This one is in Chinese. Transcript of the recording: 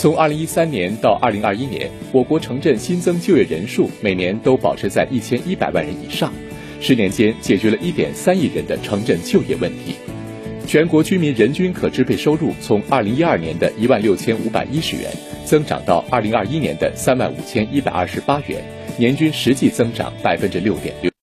从二零一三年到二零二一年我国城镇新增就业人数每年都保持在一千一百万人以上十年间解决了一点三亿人的城镇就业问题。全国居民人均可支配收入从二零一二年的一万六千五百一十元增长到二零二一年的三万五千一百二十八元年均实际增长百分之六点六。